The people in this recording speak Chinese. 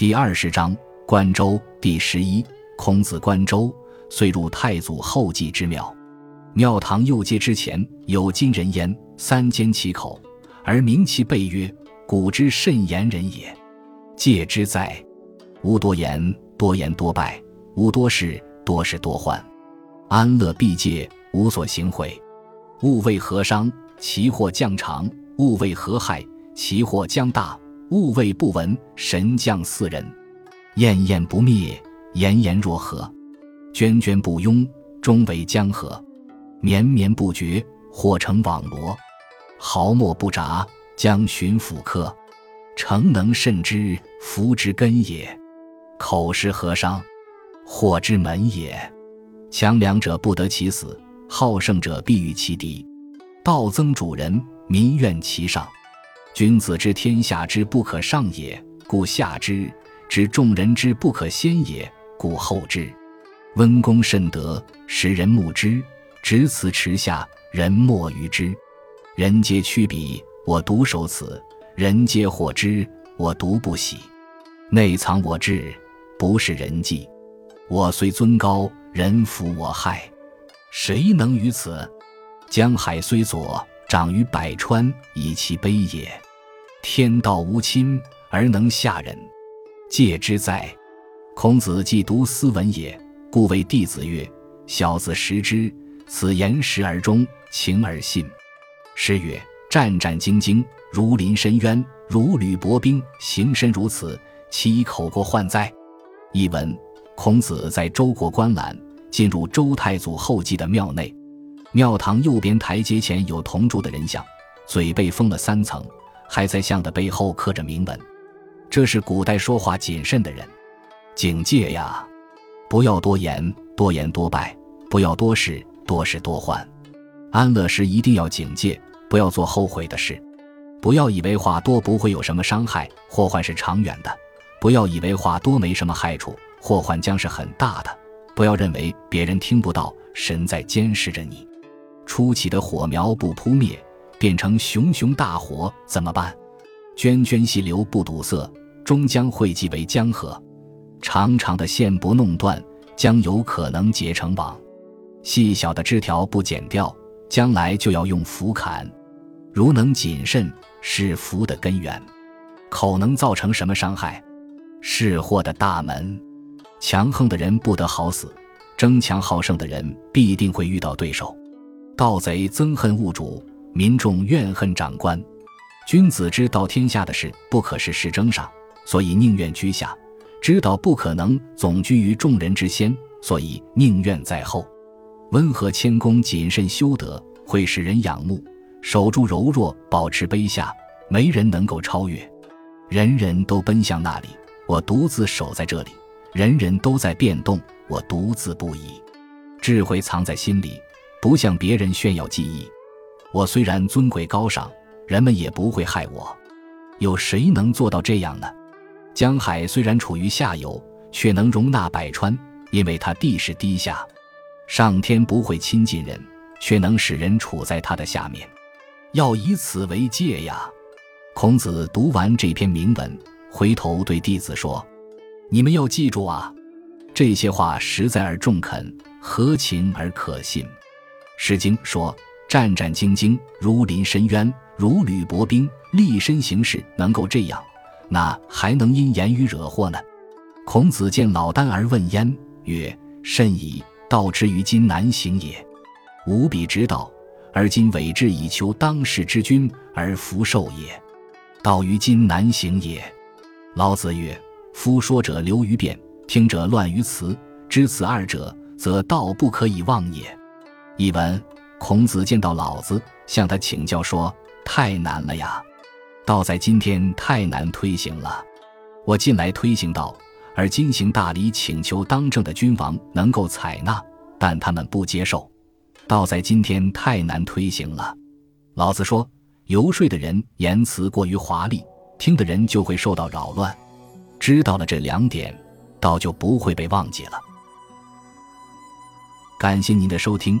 第二十章关周第十一。孔子关周，遂入太祖后继之庙。庙堂右阶之前有金人焉，三缄其口，而名其背曰：“古之甚言人也。”戒之在，无多言，多言多败；无多事，多事多患。安乐必戒，无所行毁。勿谓何伤，其祸将长；勿谓何害，其祸将大；勿谓不闻，神将四人。焰焰不灭。炎炎若河，涓涓不庸，终为江河；绵绵不绝，或成网罗。毫末不札，将寻斧刻。诚能慎之，福之根也。口是何伤？祸之门也。强梁者不得其死，好胜者必与其敌。道增主人，民怨其上。君子之天下之不可上也，故下之；知众人之不可先也。故后之，温公甚德，使人慕之。执此持下，人莫于之。人皆趋彼，我独守此；人皆惑之，我独不喜。内藏我志，不是人迹。我虽尊高，人服我害。谁能于此？江海虽左，长于百川，以其悲也。天道无亲，而能下人，戒之在。孔子既读斯文也，故谓弟子曰：“小子识之，此言实而忠，情而信。”诗曰：“战战兢兢，如临深渊，如履薄冰。行身如此，其以口过患哉？”译文：孔子在周国观览，进入周太祖后继的庙内，庙堂右边台阶前有铜铸的人像，嘴被封了三层，还在像的背后刻着铭文。这是古代说话谨慎的人。警戒呀！不要多言，多言多败；不要多事，多事多患。安乐时一定要警戒，不要做后悔的事。不要以为话多不会有什么伤害，祸患是长远的；不要以为话多没什么害处，祸患将是很大的。不要认为别人听不到，神在监视着你。初起的火苗不扑灭，变成熊熊大火怎么办？涓涓细流不堵塞，终将汇集为江河。长长的线不弄断，将有可能结成网；细小的枝条不剪掉，将来就要用斧砍。如能谨慎，是福的根源。口能造成什么伤害？是祸的大门。强横的人不得好死，争强好胜的人必定会遇到对手。盗贼憎恨物主，民众怨恨长官。君子知道天下的事不可是事争上，所以宁愿居下。知道不可能总居于众人之先，所以宁愿在后。温和谦恭、谨慎修德，会使人仰慕；守住柔弱，保持卑下，没人能够超越。人人都奔向那里，我独自守在这里；人人都在变动，我独自不移。智慧藏在心里，不向别人炫耀技艺。我虽然尊贵高尚，人们也不会害我。有谁能做到这样呢？江海虽然处于下游，却能容纳百川，因为它地势低下。上天不会亲近人，却能使人处在它的下面。要以此为戒呀！孔子读完这篇铭文，回头对弟子说：“你们要记住啊，这些话实在而中肯，合情而可信。”《诗经》说：“战战兢兢，如临深渊，如履薄冰。”立身行事能够这样。那还能因言语惹祸呢？孔子见老聃而问焉，曰：“甚矣！道之于今难行也。吾彼之道，而今委之以求当世之君而福寿也。道于今难行也。”老子曰：“夫说者流于辩，听者乱于辞。知此二者，则道不可以忘也。”译文：孔子见到老子，向他请教说：“太难了呀！”道在今天太难推行了，我近来推行道，而今行大礼请求当政的君王能够采纳，但他们不接受。道在今天太难推行了。老子说，游说的人言辞过于华丽，听的人就会受到扰乱。知道了这两点，道就不会被忘记了。感谢您的收听，